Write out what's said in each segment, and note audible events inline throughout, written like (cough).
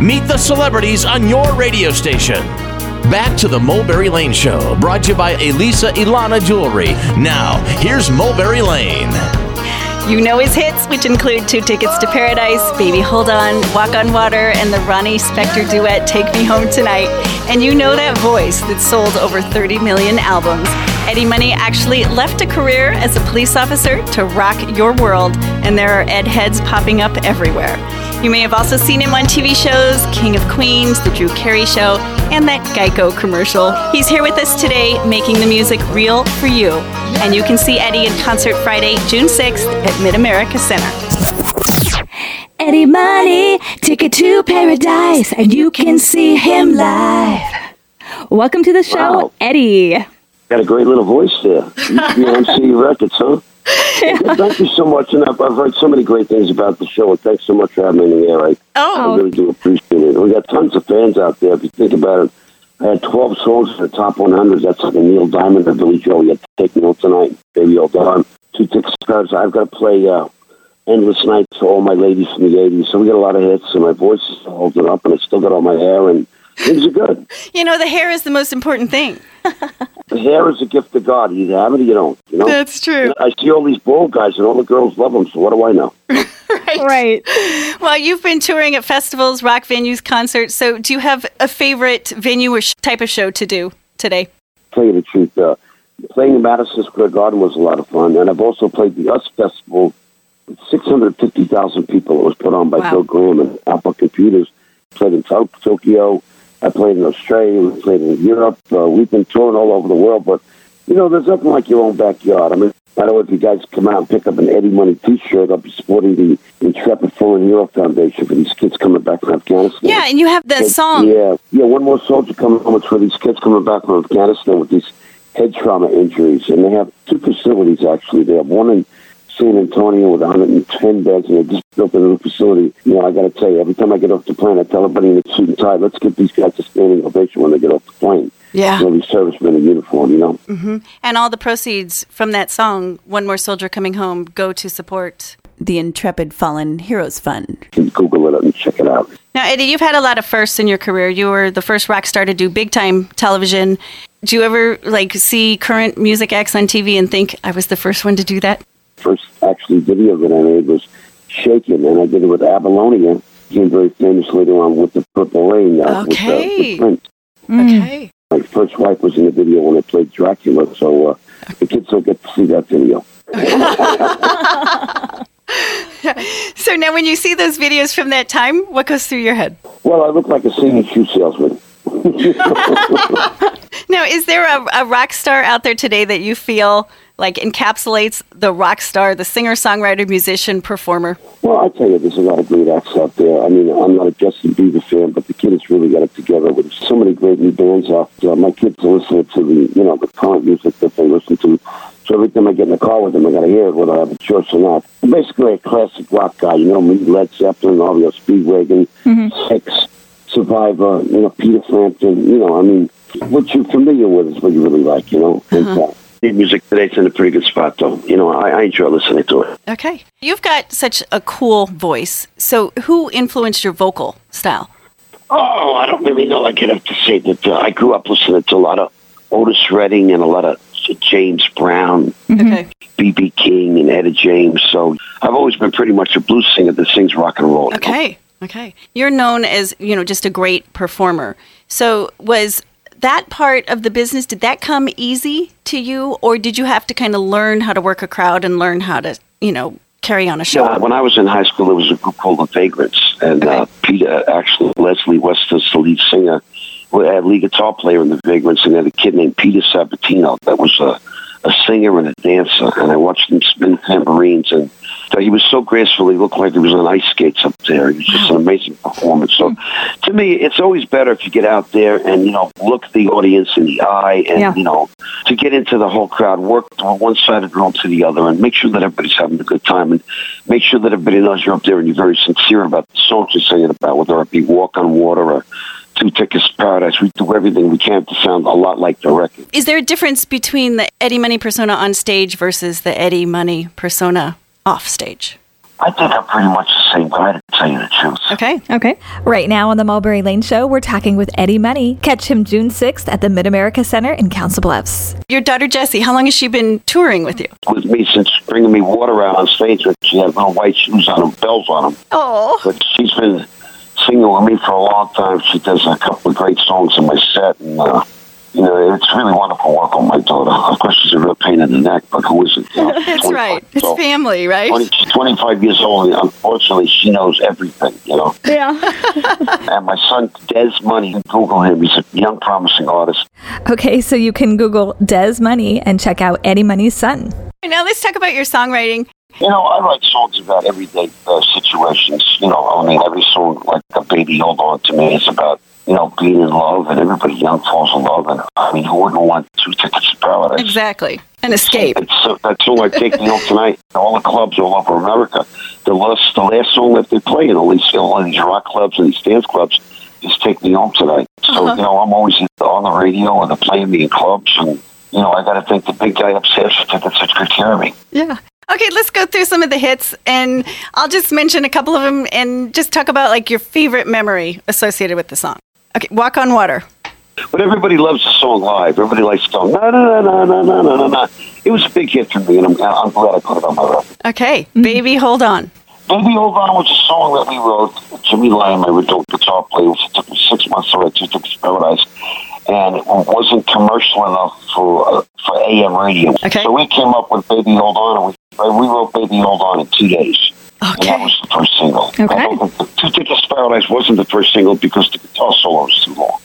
Meet the celebrities on your radio station. Back to the Mulberry Lane Show, brought to you by Elisa Ilana Jewelry. Now, here's Mulberry Lane. You know his hits, which include Two Tickets to Paradise, Baby Hold On, Walk on Water, and the Ronnie Spector duet Take Me Home Tonight. And you know that voice that sold over 30 million albums. Eddie Money actually left a career as a police officer to rock your world, and there are Ed heads popping up everywhere. You may have also seen him on TV shows King of Queens, The Drew Carey Show, and that Geico commercial. He's here with us today, making the music real for you. And you can see Eddie in concert Friday, June 6th at Mid America Center. Eddie Money, ticket to paradise, and you can see him live. Welcome to the show, Wow. Eddie. Got a great little voice there. You be on MC Records, huh? Well, Thank you so much. And I've, I've heard so many great things about the show. And thanks so much for having me in the air. I, I Oh, really do appreciate it. We got tons of fans out there. If you think about it, I had 12 songs in the top 100. That's like a Neil Diamond or Billy Joel. You have to take me home tonight. Baby All Done. Two tickets. cards. I've got to play uh, Endless Nights to all my ladies from the 80s. So we got a lot of hits, and my voice is holding up, and I still got all my hair, and things are good. you know, the hair is the most important thing. (laughs) The hair is a gift of God. You either have it or you don't. You know. That's true. I see all these bald guys, and all the girls love them. So what do I know? (laughs) Right. Well, you've been touring at festivals, rock venues, concerts. So, do you have a favorite venue or sh- type of show to do today? tell you the truth, uh, playing in Madison Square Garden was a lot of fun, and I've also played the US Festival with 650,000 people. It was put on by Wow. Bill Graham and Apple Computers. Played in Tokyo. I played in Australia. We played in Europe. Uh, we've been touring all over the world, but you know, there's nothing like your own backyard. I mean, I don't know if you guys come out and pick up an Eddie Money T-shirt. I'll be supporting the Intrepid Fallen Hero Foundation for these kids coming back from Afghanistan. Yeah, and you have the song. Yeah, yeah. One more soldier coming home. It's for these kids coming back from Afghanistan with these head trauma injuries, and they have two facilities actually. They have one in San Antonio with 110 beds, and they just built a new facility. You know, I got to tell you, every time I get off the plane, I tell everybody in the suit and tie, let's give these guys a standing ovation when they get off the plane. Yeah. You know, these servicemen in uniform. You know. Mm-hmm. And all the proceeds from that song, One More Soldier Coming Home, go to support the Intrepid Fallen Heroes Fund. You can Google it and check it out. Now, Eddie, you've had a lot of firsts in your career. You were the first rock star to do big time television. Do you ever like see current music acts on TV and think I was the first one to do that? First, actually, video that I made was Shaken, and I did it with Apollonia. Became very famous later on with the Purple Rain. Uh, with, uh, Okay. with Prince. Okay. My first wife was in the video when I played Dracula, so uh, the kids don't get to see that video. (laughs) So now, when you see those videos from that time, what goes through your head? Well, I look like a singing shoe salesman. (laughs) Now, is there a, a rock star out there today that you feel like encapsulates the rock star, the singer, songwriter, musician, performer? Well, I tell you, there's a lot of great acts out there. I mean, I'm not a Justin Bieber fan, but the kid has really got it together with so many great new bands out there. My kids are listening to the, you know, the current music that they listen to. So every time I get in the car with them, I got to hear it, whether I have a choice or not. I'm basically a classic rock guy, you know, me, Led Zeppelin, REO Speedwagon, mm-hmm. Styx, Survivor, you know, Peter Frampton. You know, I mean, what you're familiar with is what you really like, you know. Uh-huh. And, uh, music today's in a pretty good spot, though. You know, I, I enjoy listening to it. Okay. You've got such a cool voice. So, who influenced your vocal style? Oh, I don't really know. I could have to say that uh, I grew up listening to a lot of Otis Redding and a lot of James Brown, Okay. B.B. King, and Etta James. So I've always been pretty much a blues singer that sings rock and roll. Okay. Okay. You're known as, you know, just a great performer. So, was that part of the business, did that come easy to you? Or did you have to kind of learn how to work a crowd and learn how to, you know, carry on a show? Uh, when I was in high school, there was a group called the Vagrants, and uh, Peter, actually, Leslie West is the lead singer. We had a lead guitar player in the Vagrants, and they had a kid named Peter Sabatino that was a, a singer and a dancer. And I watched them spin tambourines, and so he was so graceful. He looked like he was on ice skates up there. He was just an amazing performance. So, to me, it's always better if you get out there and you know look the audience in the eye, and Yeah. you know to get into the whole crowd, work from one side of the room to the other, and make sure that everybody's having a good time, and make sure that everybody knows you're up there and you're very sincere about the songs you're singing about, whether it be "Walk on Water" or Two Tickets Paradise. We do everything we can to sound a lot like the record. Is there a difference between the Eddie Money persona on stage versus the Eddie Money persona off stage? I think I'm pretty much the same guy, to tell you the truth. Okay. Okay. Right now on the Mulberry Lane Show, we're talking with Eddie Money. Catch him June 6th at the Mid America Center in Council Bluffs. Your daughter Jessie, how long has she been touring with you? With me since bringing me water out on stage, when she had little white shoes on them, bells on them. Oh. But she's been singing with me for a long time. She does a couple of great songs in my set, and uh, you know it's really wonderful work on my daughter. (laughs) Of course, she's a real pain in the neck, but who isn't? You know, (laughs) That's right. years It's old. family, right? 20, she's 25 years old, and unfortunately, she knows everything, you know. Yeah. (laughs) And my son, Des Money, Google him. He's a young, promising artist. Okay, so you can Google Des Money and check out Eddie Money's son. Now let's talk about your songwriting. You know, I write songs about everyday uh, situations. You know, I mean, every song, like a baby hold on to me, is about you know being in love, and everybody young falls in love. And I mean, who wouldn't want two tickets to paradise? Exactly. An escape. It's so, that song like "Take Me Home Tonight." (laughs) All the clubs all over America, the last the last song that they play in all these all these rock clubs and these dance clubs is "Take Me Home Tonight." So Uh-huh. you know, I'm always on the radio and they're playing me in clubs, and you know, I got to think the big guy upstairs for tickets takes good care of me. Yeah. Okay, let's go through some of the hits and I'll just mention a couple of them and just talk about like your favorite memory associated with the song. Okay, Walk on Water. But everybody loves the song live. Everybody likes the song. Na na na na na na na na. It was a big hit for me, and I'm, I'm glad I put it on my record. Okay, mm-hmm. Baby Hold On. Baby Hold On was a song that we wrote. Jimmy Lyon, my original guitar player, it took me six months to write Two Paradise, and it wasn't commercial enough for uh, for AM radio. Okay. So we came up with Baby Hold On, and we, we wrote Baby Hold On in two days. And that was the first single. Okay. Two Tickets to Paradise wasn't the first single because the guitar solo was too long.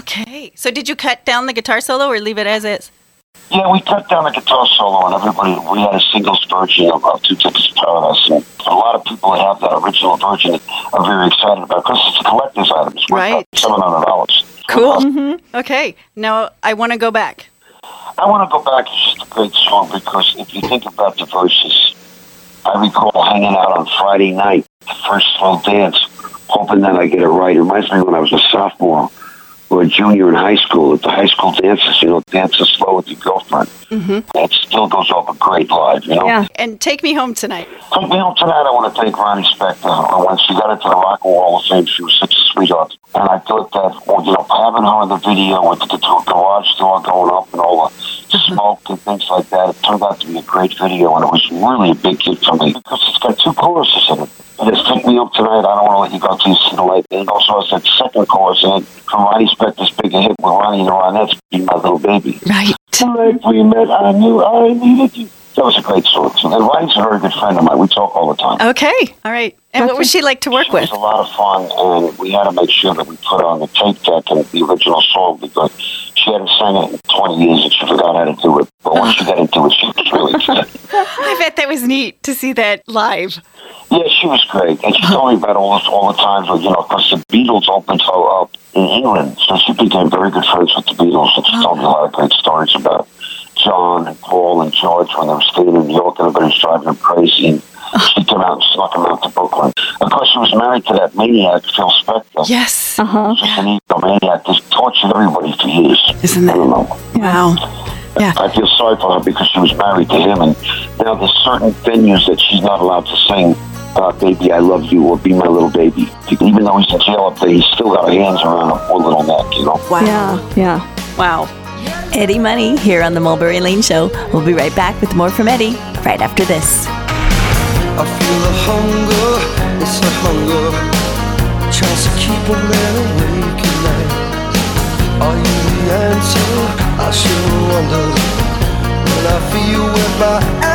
Okay. So did you cut down the guitar solo or leave it as is? Yeah, we cut down the guitar solo, and everybody we had a singles version of, of Two Tickets to Paradise, and a lot of people that have that original version are very excited about because it's a collector's item. It's worth Right. seven hundred dollars. Cool. Mm-hmm. Okay. Now I want to go back. I want to go back. It's just a great song because if you think about the verses, I recall hanging out on Friday night, the first slow dance, hoping that I get it right. It reminds me when I was a sophomore or a junior in high school at the high school dances, you know, dancing slow with your girlfriend. Mm-hmm. It still goes over great live, you know. Yeah. And take me home tonight. Take me home tonight. I want to thank Ronnie Spector. When she got into the Rock and Roll Hall of Fame, she was such a sweetheart. And I thought that, well, you know, having her in the video with the guitar- garage door going up and all the smoke and things like that, it turned out to be a great video. And it was really a big hit for me because it's got two choruses in it. It has Take Me Up Tonight, I Don't Want to Let You Go Till You See the Light. And it also has that second chorus in it from Ronnie Spector's big hit with Ronnie and the Ronettes, Be My Little Baby. Right. Night we met, I knew I needed you. That was a great song. And Ronnie's a very good friend of mine. We talk all the time. Okay. All right. And what was she like to work It with? was a lot of fun, and we had to make sure that we put on the tape deck and the original song because she hadn't sang it in 20 years and she forgot how to do it. But once she got into it, she was really (laughs) good. I bet that was neat to see that live. Yeah, she was great. And she told me about all this all the times, where, you know, because the Beatles opened her up in England. So she became very good friends with the Beatles. And she told me a lot of great stories about John and Paul and George when they were staying in New York and everybody was driving them crazy. And she came out and snuck them out to Brooklyn. Of course, she was married to that maniac, Phil Spector. Yes. Uh huh. Just an egomaniac. Just tortured everybody for years. Isn't I that- don't know. Wow. Yeah. I feel sorry for her because she was married to him, and now there's certain venues that she's not allowed to sing uh, "Baby I Love You" or "Be My Little Baby." Even though he's in jail up there, he's still got her hands around her poor little neck, you know. Wow. Yeah. Yeah. Wow. Eddie Money here on the Mulberry Lane Show. We'll be right back with more from Eddie right after this. I feel the hunger, it's a hunger, tries to keep a man awake at night. Are you the answer? I sure wonder. When I feel with my